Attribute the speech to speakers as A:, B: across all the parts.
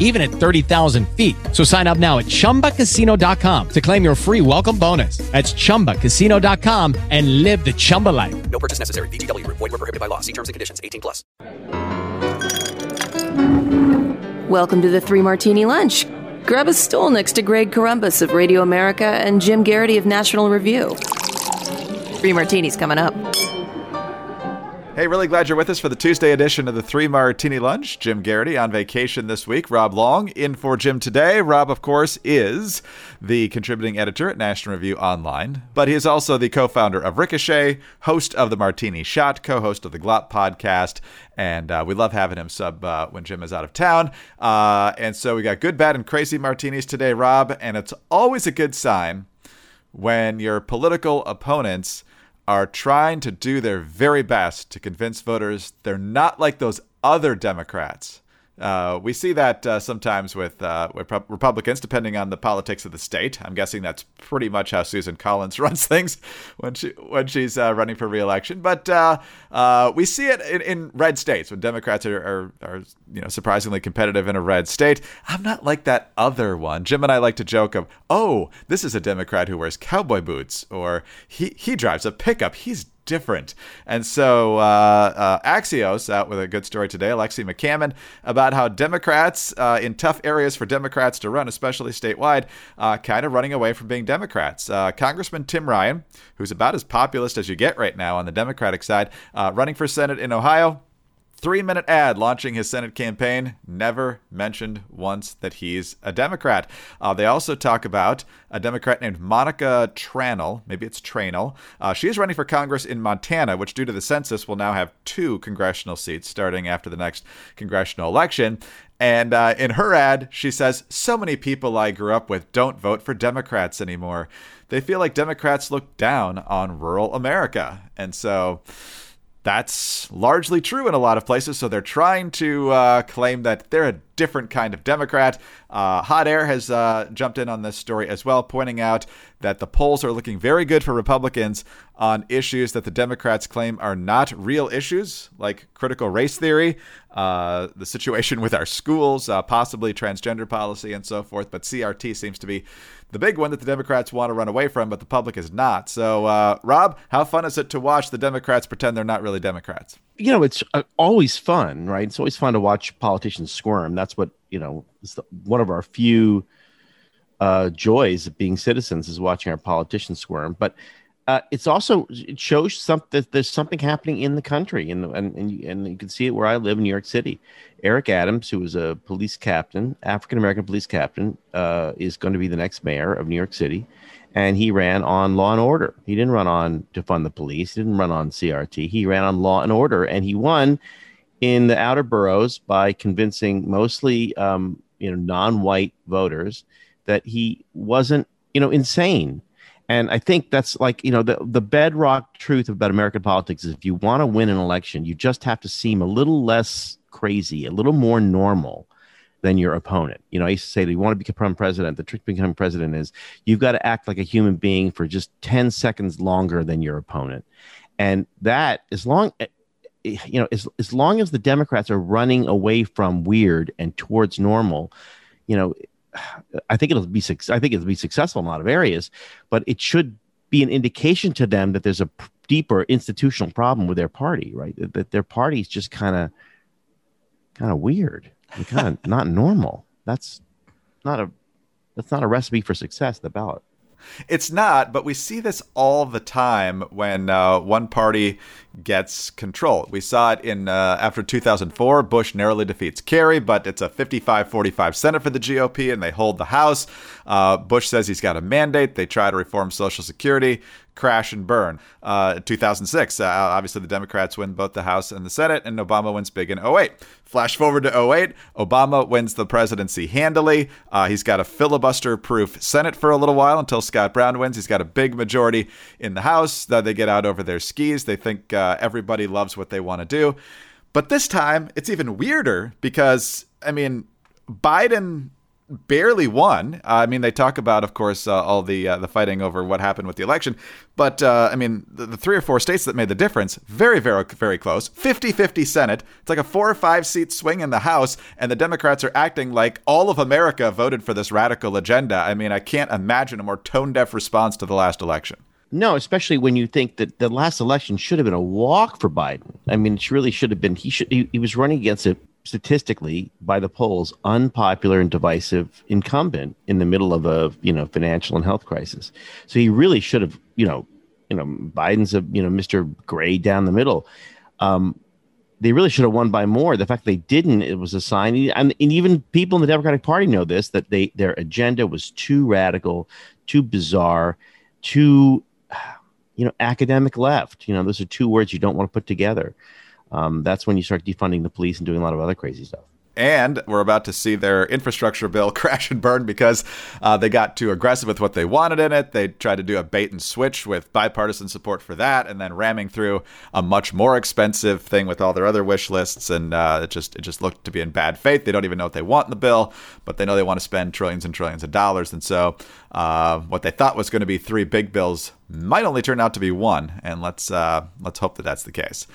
A: even at 30,000 feet. So sign up now at chumbacasino.com to claim your free welcome bonus. That's chumbacasino.com and live the Chumba life.
B: No purchase necessary. VGW Group. Void were prohibited by law. See terms and conditions. 18 plus.
C: Welcome to the Three Martini Lunch. Grab a stool next to Greg Corombos of Radio America and Jim Geraghty of National Review. Three Martinis coming up.
D: Hey, really glad you're with us for the Tuesday edition of the Three Martini Lunch. Jim Geraghty on vacation this week. Rob Long in for Jim today. Rob, of course, is the contributing editor at National Review Online, but he is also the co founder of Ricochet, host of the Martini Shot, co host of the Glop podcast, and uh, we love having him sub uh, when Jim is out of town. Uh, and so we got good, bad, and crazy martinis today, Rob, and it's always a good sign when your political opponents are trying to do their very best to convince voters they're not like those other Democrats. Uh, we see that uh, sometimes with, uh, Republicans, depending on the politics of the state. I'm guessing that's pretty much how Susan Collins runs things when she when she's uh, running for reelection. But uh, uh, we see it in, in, red states when Democrats are, are, are, you know surprisingly competitive in a red state. I'm not like that other one. Jim and I like to joke of, oh, this is a Democrat who wears cowboy boots, or he he drives a pickup. He's different. And so uh, uh, Axios out with a good story today, Alexi McCammond, about how Democrats uh, in tough areas for Democrats to run, especially statewide, uh, kind of running away from being Democrats. Uh, Congressman Tim Ryan, who's about as populist as you get right now on the Democratic side, uh, running for Senate in Ohio Three minute ad launching his Senate campaign, never mentioned once that he's a Democrat. Uh, they also talk about a Democrat named Monica Tranel, maybe it's Tranel. Uh, she is running for Congress in Montana, which, due to the census, will now have two congressional seats starting after the next congressional election. And uh, in her ad, she says, So many people I grew up with don't vote for Democrats anymore. They feel like Democrats look down on rural America. And so that's largely true in a lot of places. So they're trying to uh, claim that they're a different kind of Democrat. Uh, Hot Air has uh, jumped in on this story as well, pointing out that the polls are looking very good for Republicans on issues that the Democrats claim are not real issues, like critical race theory, uh, the situation with our schools, uh, possibly transgender policy, and so forth. But CRT seems to be the big one that the Democrats want to run away from, but the public is not. So, uh, Rob, how fun is it to watch the Democrats pretend they're not really Democrats?
E: You know, it's uh, always fun, right? It's always fun to watch politicians squirm. That's what you know. It's the, one of our few uh, joys of being citizens is watching our politicians squirm. But uh, it's also it shows some that there's something happening in the country, and and and, and you can see it where I live in New York City. Eric Adams, who was a police captain, African American police captain, uh, is going to be the next mayor of New York City, and he ran on Law and Order. He didn't run on to fund the police. He didn't run on CRT. He ran on Law and Order, and he won in the outer boroughs by convincing mostly um, you know non-white voters that he wasn't you know insane and I think that's like, you know, the, the bedrock truth about American politics is if you want to win an election, you just have to seem a little less crazy, a little more normal than your opponent. You know, I used to say that you want to become president, the trick to becoming president is you've got to act like a human being for just 10 seconds longer than your opponent. And that, as long, eh, you know, as, as long as the Democrats are running away from weird and towards normal, you know, I think it'll be I think it'll be successful in a lot of areas, but it should be an indication to them that there's a deeper institutional problem with their party, right? That, that their party's just kind of kind of weird, kind of not normal. That's not a that's not a recipe for success. The ballot.
D: It's not, but we see this all the time when uh, one party gets control. We saw it in uh, after 2004. Bush narrowly defeats Kerry, but it's a 55-45 Senate for the GOP, and they hold the House. Uh, Bush says he's got a mandate. They try to reform Social Security crash and burn. Uh, 2006, uh, obviously the Democrats win both the House and the Senate, and Obama wins big in 08. Flash forward to 08, Obama wins the presidency handily. Uh, he's got a filibuster proof Senate for a little while until Scott Brown wins. He's got a big majority in the House they get out over their skis. They think uh, everybody loves what they want to do. But this time, it's even weirder because, I mean, Biden barely won. I mean, they talk about, of course, uh, all the uh, the fighting over what happened with the election. But, uh, I mean, the, the, three or four states that made the difference, very, very, very close. 50 50 Senate. It's like a four or five seat swing in the House, and the Democrats are acting like all of America voted for this radical agenda. I mean, I can't imagine a more tone deaf response to the last election.
E: No, especially when you think that the last election should have been a walk for Biden. I mean, it really should have been. He should. He, he was running against a statistically by the polls unpopular and divisive incumbent in the middle of a you know financial and health crisis. So he really should have. You know, you know, Biden's a you know Mr. Gray down the middle. Um, they really should have won by more. The fact they didn't, it was a sign. And, and even people in the Democratic Party know this that they their agenda was too radical, too bizarre, too you know, academic left. You know, those are two words you don't want to put together. Um, that's when you start defunding the police and doing a lot of other crazy stuff
D: and we're about to see their infrastructure bill crash and burn because uh, they got too aggressive with what they wanted in it. They tried to do a bait and switch with bipartisan support for that, and then ramming through a much more expensive thing with all their other wish lists, and uh, it just it just looked to be in bad faith. They don't even know what they want in the bill, but they know they want to spend trillions and trillions of dollars, and so uh, what they thought was going to be three big bills might only turn out to be one, and let's uh, let's hope that that's the case.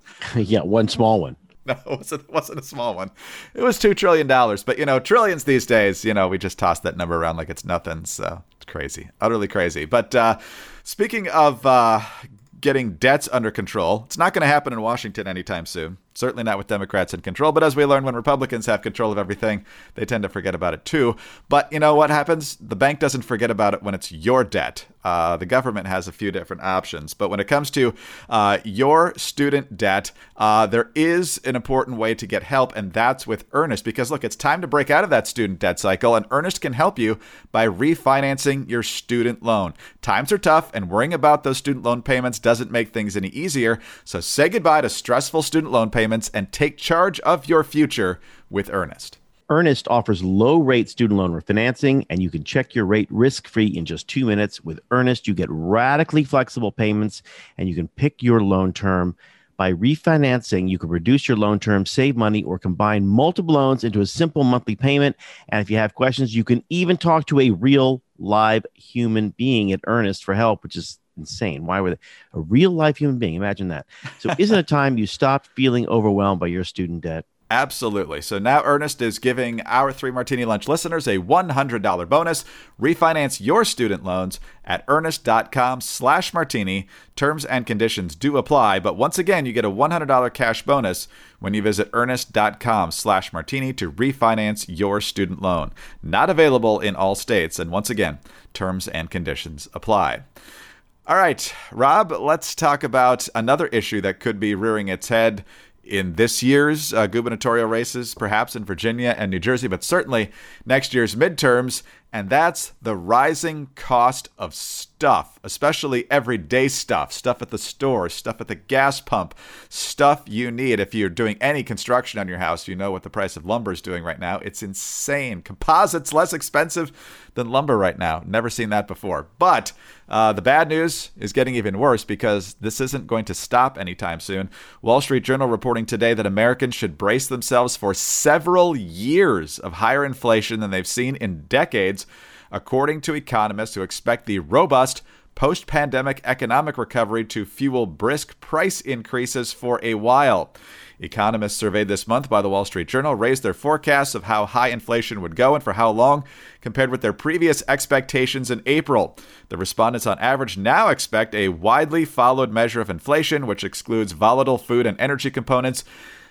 E: yeah, one small one.
D: No, it wasn't, wasn't a small one. It was $2 trillion. But, you know, trillions these days, you know, we just toss that number around like it's nothing. So it's crazy, utterly crazy. But uh, speaking of uh, getting debts under control. It's not going to happen in Washington anytime soon. Certainly not with Democrats in control. But as we learn, when Republicans have control of everything, they tend to forget about it too. But you know what happens? The bank doesn't forget about it when it's your debt. Uh, the government has a few different options. But when it comes to uh, your student debt, uh, there is an important way to get help, and that's with Earnest. Because look, it's time to break out of that student debt cycle, and Earnest can help you by refinancing your student loan. Times are tough, and worrying about those student loan payments doesn't make things any easier. So say goodbye to stressful student loan payments and take charge of your future with Earnest.
E: Earnest offers low rate student loan refinancing, and you can check your rate risk free in just two minutes. With Earnest, you get radically flexible payments and you can pick your loan term. By refinancing, you can reduce your loan term, save money, or combine multiple loans into a simple monthly payment. And if you have questions, you can even talk to a real live human being at Earnest for help, which is insane. Why were they a real life human being? Imagine that. So, isn't it time you stopped feeling overwhelmed by your student debt?
D: Absolutely. So now Earnest is giving our Three Martini Lunch listeners a $100 bonus. Refinance your student loans at earnest.com slash martini. Terms and conditions do apply, but once again, you get a $100 cash bonus when you visit earnest.com slash martini to refinance your student loan. Not available in all states, and once again, terms and conditions apply. All right, Rob, let's talk about another issue that could be rearing its head in this year's uh, gubernatorial races, perhaps in Virginia and New Jersey, but certainly next year's midterms, and that's the rising cost of stuff, especially everyday stuff, stuff at the store, stuff at the gas pump, stuff you need. If you're doing any construction on your house, you know what the price of lumber is doing right now. It's insane. Composites less expensive than lumber right now. Never seen that before. But uh, the bad news is getting even worse because this isn't going to stop anytime soon. Wall Street Journal reporting today that Americans should brace themselves for several years of higher inflation than they've seen in decades according to economists who expect the robust post pandemic economic recovery to fuel brisk price increases for a while. Economists surveyed this month by the Wall Street Journal raised their forecasts of how high inflation would go and for how long compared with their previous expectations in April. The respondents on average now expect a widely followed measure of inflation, which excludes volatile food and energy components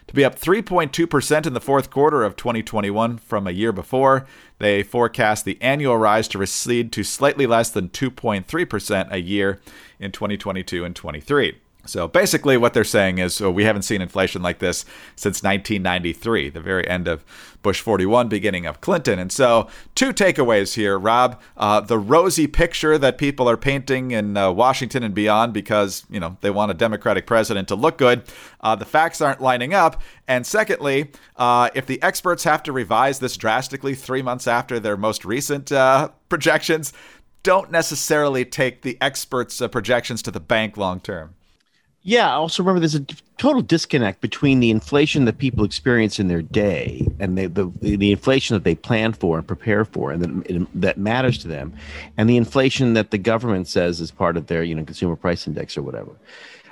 D: to be up 3.2% in the fourth quarter of 2021 from a year before. They forecast the annual rise to recede to slightly less than 2.3% a year in 2022 and 23. So basically, what they're saying is we haven't seen inflation like this since 1993, the very end of Bush 41, beginning of Clinton. And so, two takeaways here, Rob. Uh, the rosy picture that people are painting in uh, Washington and beyond because, you know, they want a Democratic president to look good. Uh, the facts aren't lining up. And secondly, uh, if the experts have to revise this drastically three months after their most recent uh, projections, don't necessarily take the experts' uh, projections to the bank long term.
E: Yeah, I also remember there's a total disconnect between the inflation that people experience in their day and the the, the inflation that they plan for and prepare for and that, that matters to them, and the inflation that the government says is part of their you know consumer price index or whatever.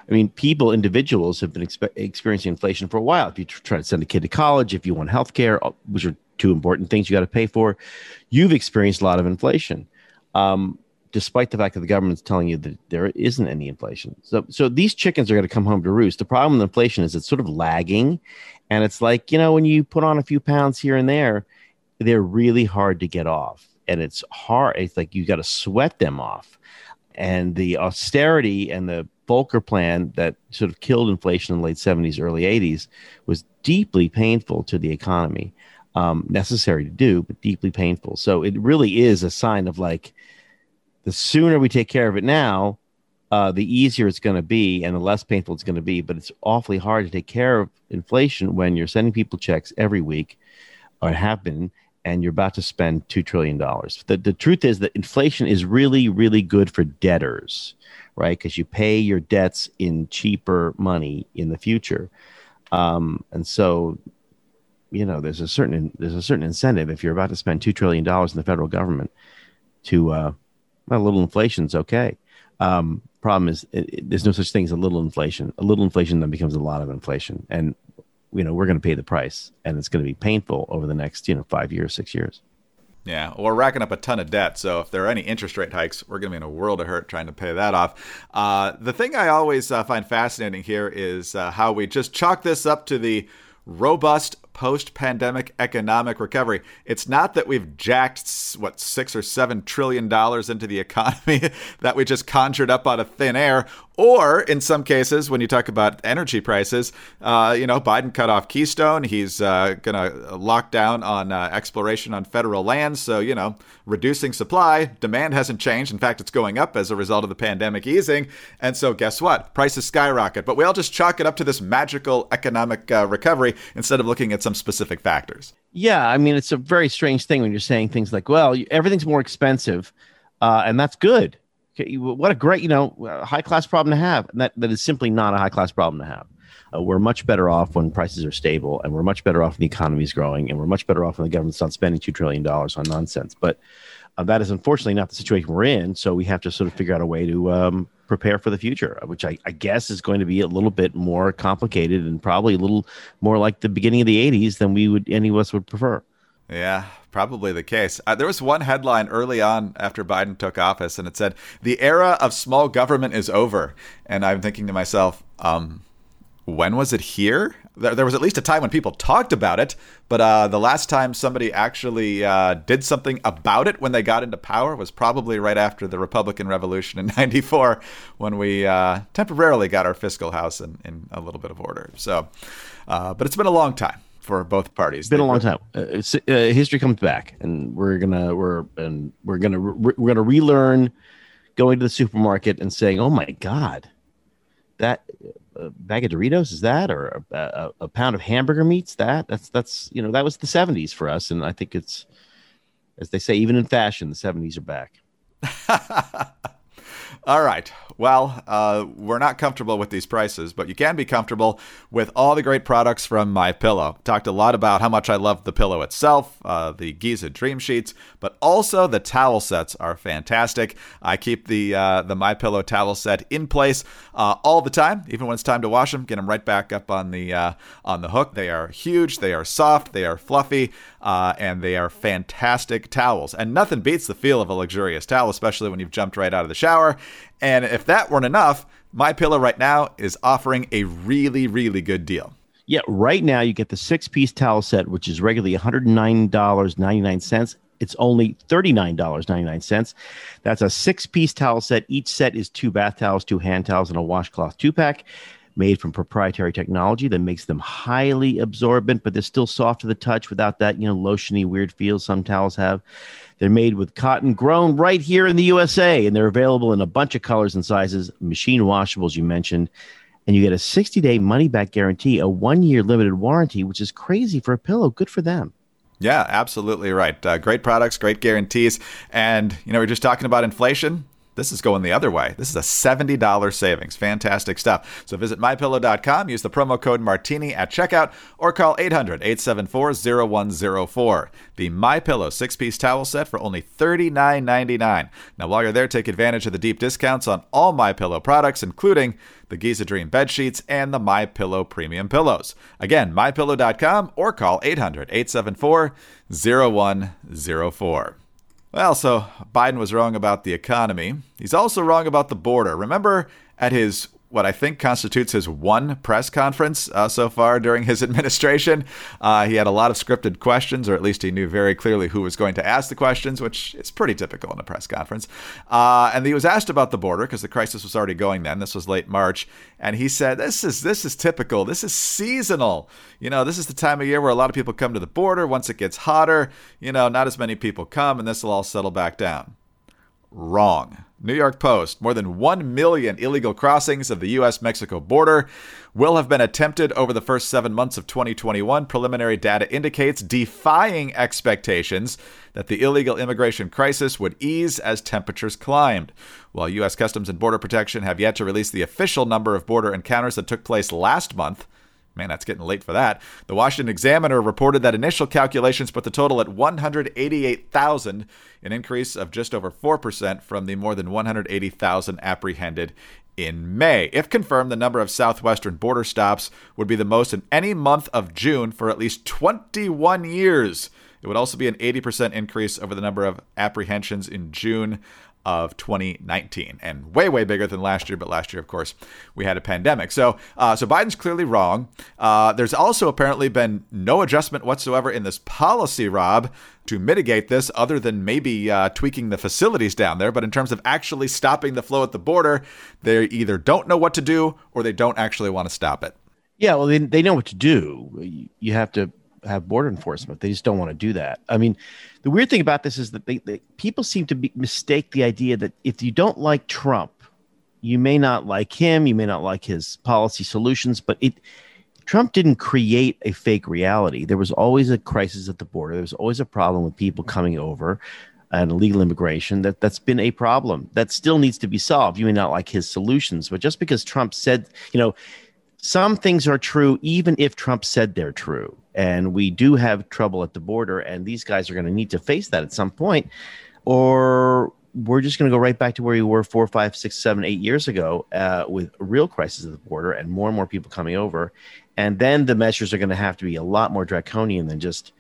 E: I mean, people, individuals have been expe- experiencing inflation for a while. If you try to send a kid to college, if you want health care, which are two important things you got to pay for, you've experienced a lot of inflation. Um, despite the fact that the government's telling you that there isn't any inflation. So, so these chickens are going to come home to roost. The problem with inflation is it's sort of lagging, and it's like you know when you put on a few pounds here and there, they're really hard to get off, and it's hard. It's like you got to sweat them off, and the austerity and the Volcker plan that sort of killed inflation in the late 70s, early 80s was deeply painful to the economy. Um, necessary to do, but deeply painful. So it really is a sign of like the sooner we take care of it now, uh, the easier it's going to be and the less painful it's going to be. But it's awfully hard to take care of inflation when you're sending people checks every week or have been, and you're about to spend $2 trillion. The, the truth is that inflation is really, really good for debtors right? Because you pay your debts in cheaper money in the future, um, and so you know there's a certain there's a certain incentive if you're about to spend two trillion dollars in the federal government to uh, well, a little inflation is okay. Um, problem is it, it, there's no such thing as a little inflation. A little inflation then becomes a lot of inflation, and you know we're going to pay the price, and it's going to be painful over the next you know five years, six years.
D: Yeah, we're racking up a ton of debt. So if there are any interest rate hikes, we're going to be in a world of hurt trying to pay that off. Uh, the thing I always uh, find fascinating here is uh, how we just chalk this up to the robust post pandemic economic recovery. It's not that we've jacked, what, six or seven trillion dollars into the economy that we just conjured up out of thin air. Or in some cases, when you talk about energy prices, uh, you know, Biden cut off Keystone. He's uh, going to lock down on uh, exploration on federal lands. So, you know, reducing supply, demand hasn't changed. In fact, it's going up as a result of the pandemic easing. And so, guess what? Prices skyrocket. But we all just chalk it up to this magical economic uh, recovery instead of looking at some specific factors.
E: Yeah. I mean, it's a very strange thing when you're saying things like, well, everything's more expensive, uh, and that's good what a great, you know, high class problem to have. And that, that is simply not a high class problem to have. Uh, we're much better off when prices are stable, and we're much better off when the economy is growing, and we're much better off when the government's not spending $2 trillion on nonsense. But uh, that is unfortunately not the situation we're in. So we have to sort of figure out a way to um, prepare for the future, which I, I, guess is going to be a little bit more complicated and probably a little more like the beginning of the 80s than we would any of us would prefer.
D: Yeah, probably the case. Uh, there was one headline early on after Biden took office, and it said, The era of small government is over. And I'm thinking to myself, um, when was it here? There, there, was at least a time when people talked about it, but uh, the last time somebody actually uh, did something about it when they got into power was probably right after the Republican Revolution in '94, when we uh, temporarily got our fiscal house in, in a little bit of order. So, uh, but it's been a long time for both parties.
E: It's been a long time. Uh, uh, history comes back, and we're gonna we're and we're gonna re- we're gonna relearn going to the supermarket and saying, "Oh my God, that uh, bag of Doritos is that, or a, a, a, pound of hamburger meats that that's that's you know that was the '70s for us, and I think it's as they say, even in fashion, the '70s are back."
D: All right. Well, uh, we're not comfortable with these prices, but you can be comfortable with all the great products from My Pillow. Talked a lot about how much I love the pillow itself, uh, the Giza Dream Sheets, but also the towel sets are fantastic. I keep the uh, the My Pillow towel set in place uh, all the time, even when it's time to wash them. Get them right back up on the uh, on the hook. They are huge. They are soft. They are fluffy, uh, and they are fantastic towels. And nothing beats the feel of a luxurious towel, especially when you've jumped right out of the shower and if that weren't enough, my pillow right now is offering a really, really good deal.
E: Yeah, right now you get the six piece towel set, which is regularly $109.99. It's only $39.99. That's a six piece towel set. Each set is two bath towels, two hand towels, and a washcloth two pack made from proprietary technology that makes them highly absorbent, but they're still soft to the touch without that, you know, lotiony weird feel some towels have. They're made with cotton grown right here in the USA, and they're available in a bunch of colors and sizes, machine washables, you mentioned. And you get a 60 day money back guarantee, a one year limited warranty, which is crazy for a pillow. Good for them.
D: Yeah, absolutely right. Uh, great products, great guarantees. And, you know, we're just talking about inflation This is going the other way. This is a $70 savings. Fantastic stuff. So visit mypillow.com, use the promo code Martini at checkout, or call 800 874 0104. The MyPillow six piece towel set for only $39.99. Now, while you're there, take advantage of the deep discounts on all MyPillow products, including the Giza Dream bed sheets and the MyPillow premium pillows. Again, mypillow.com or call 800 874 0104. Well, so Biden was wrong about the economy. He's also wrong about the border. Remember at his what I think constitutes his one press conference uh, so far during his administration. Uh, he had a lot of scripted questions, or at least he knew very clearly who was going to ask the questions, which is pretty typical in a press conference. Uh, and he was asked about the border because the crisis was already going then. This was late March, and he said, "This is this is typical. This is seasonal. You know, this is the time of year where a lot of people come to the border. Once it gets hotter, you know, not as many people come, and this will all settle back down." Wrong. New York Post. More than 1 million illegal crossings of the U.S. Mexico border will have been attempted over the first seven months of 2021. Preliminary data indicates, defying expectations, that the illegal immigration crisis would ease as temperatures climbed. While U.S. Customs and Border Protection have yet to release the official number of border encounters that took place last month, Man, that's getting late for that. The Washington Examiner reported that initial calculations put the total at 188,000, an increase of just over 4% from the more than 180,000 apprehended in May. If confirmed, the number of southwestern border stops would be the most in any month of June for at least 21 years. It would also be an 80% increase over the number of apprehensions in June of 2019, and way way bigger than last year. But last year, of course, we had a pandemic. So uh, so Biden's clearly wrong. Uh, there's also apparently been no adjustment whatsoever in this policy, Rob, to mitigate this, other than maybe uh, tweaking the facilities down there. But in terms of actually stopping the flow at the border, they either don't know what to do or they don't actually want to stop it.
E: Yeah, well, they, they know what to do. You have to have border enforcement. They just don't want to do that. I mean, the weird thing about this is that they, they, people seem to be, mistake the idea that if you don't like Trump, you may not like him, you may not like his policy solutions, but it Trump didn't create a fake reality. There was always a crisis at the border. There was always a problem with people coming over and illegal immigration. That that's been a problem that still needs to be solved. You may not like his solutions, but just because Trump said, you know, some things are true even if Trump said they're true. And we do have trouble at the border, and these guys are going to need to face that at some point, or we're just going to go right back to where we were four, five, six, seven, eight years ago uh, with real crisis at the border and more and more people coming over. And then the measures are going to have to be a lot more draconian than just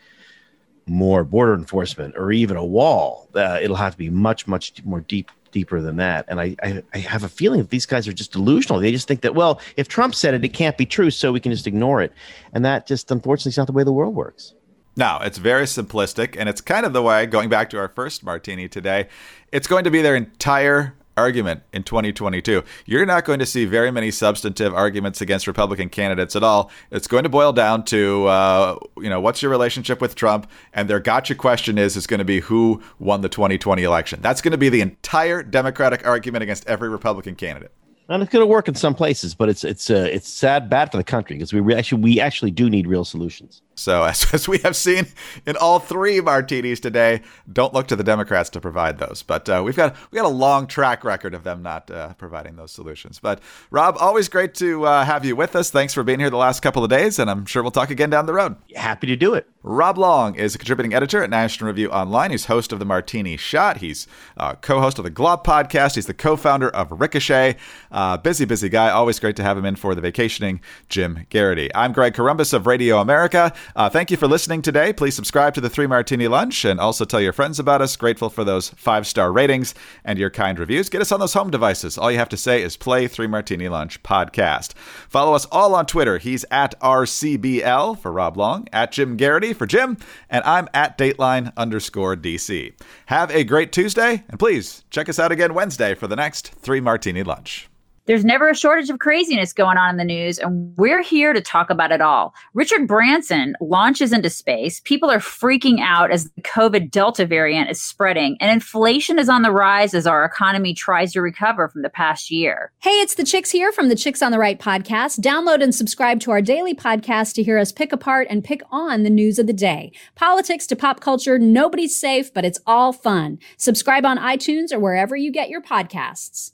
E: more border enforcement or even a wall. Uh, it'll have to be much, much more deep deeper than that. And I, I, I, have a feeling that these guys are just delusional. They just think that, well, if Trump said it, it can't be true, so we can just ignore it. And that just, unfortunately, is not the way the world works.
D: No, it's very simplistic. And it's kind of the way, going back to our first martini today, it's going to be their entire argument in 2022. You're not going to see very many substantive arguments against Republican candidates at all. It's going to boil down to, uh, you know, what's your relationship with Trump? And their gotcha question is, is going to be who won the 2020 election. That's going to be the entire Democratic argument against every Republican candidate
E: and it's going to work in some places, but it's it's uh, it's sad, bad for the country because we re- actually we actually do need real solutions.
D: So as, as we have seen in all three martinis today, don't look to the Democrats to provide those. But uh, we've got we got a long track record of them not uh, providing those solutions. But Rob, always great to uh, have you with us. Thanks for being here the last couple of days, and I'm sure we'll talk again down the road.
E: Happy to do it.
D: Rob Long is a contributing editor at National Review Online. He's host of the Martini Shot. He's uh, co-host of the Glop podcast. He's the co-founder of Ricochet. Uh, busy, busy guy. Always great to have him in for the vacationing Jim Geraghty. I'm Greg Corombos of Radio America. Uh, thank you for listening today. Please subscribe to the Three Martini Lunch and also tell your friends about us. Grateful for those five-star ratings and your kind reviews. Get us on those home devices. All you have to say is play Three Martini Lunch podcast. Follow us all on Twitter. He's at RCBL for Rob Long, at Jim Geraghty for Jim, and I'm at Dateline underscore DC. Have a great Tuesday, and please check us out again Wednesday for the next Three Martini Lunch.
F: There's never a shortage of craziness going on in the news, and we're here to talk about it all. Richard Branson launches into space. People are freaking out as the COVID Delta variant is spreading, and inflation is on the rise as our economy tries to recover from the past year.
G: Hey, it's the Chicks here from the Chicks on the Right podcast. Download and subscribe to our daily podcast to hear us pick apart and pick on the news of the day. Politics to pop culture, nobody's safe, but it's all fun. Subscribe on iTunes or wherever you get your podcasts.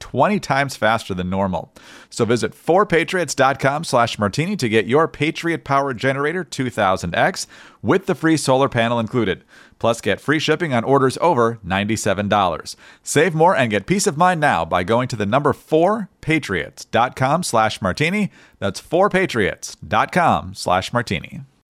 D: 20 times faster than normal. So visit 4patriots.com slash martini to get your Patriot Power Generator 2000X with the free solar panel included. Plus, get free shipping on orders over $97. Save more and get peace of mind now by going to the number 4patriots.com slash martini. That's 4patriots.com slash martini.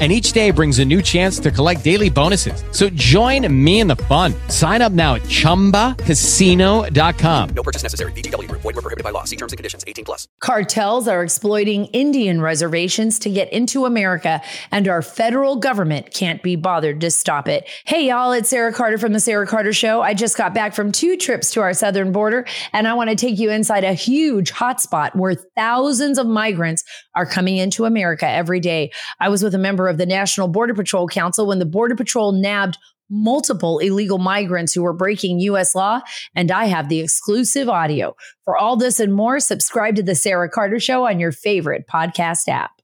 A: and each day brings a new chance to collect daily bonuses. So join me in the fun. Sign up now at ChumbaCasino.com.
B: No purchase necessary. VGW. Void were prohibited by law. See terms and conditions. 18 plus.
H: Cartels are exploiting Indian reservations to get into America, and our federal government can't be bothered to stop it. Hey, y'all, it's Sarah Carter from The Sarah Carter Show. I just got back from two trips to our southern border, and I want to take you inside a huge hotspot where thousands of migrants are coming into America every day. I was with a member of the National Border Patrol Council when the Border Patrol nabbed multiple illegal migrants who were breaking U.S. law, and I have the exclusive audio. For all this and more, subscribe to The Sarah Carter Show on your favorite podcast app.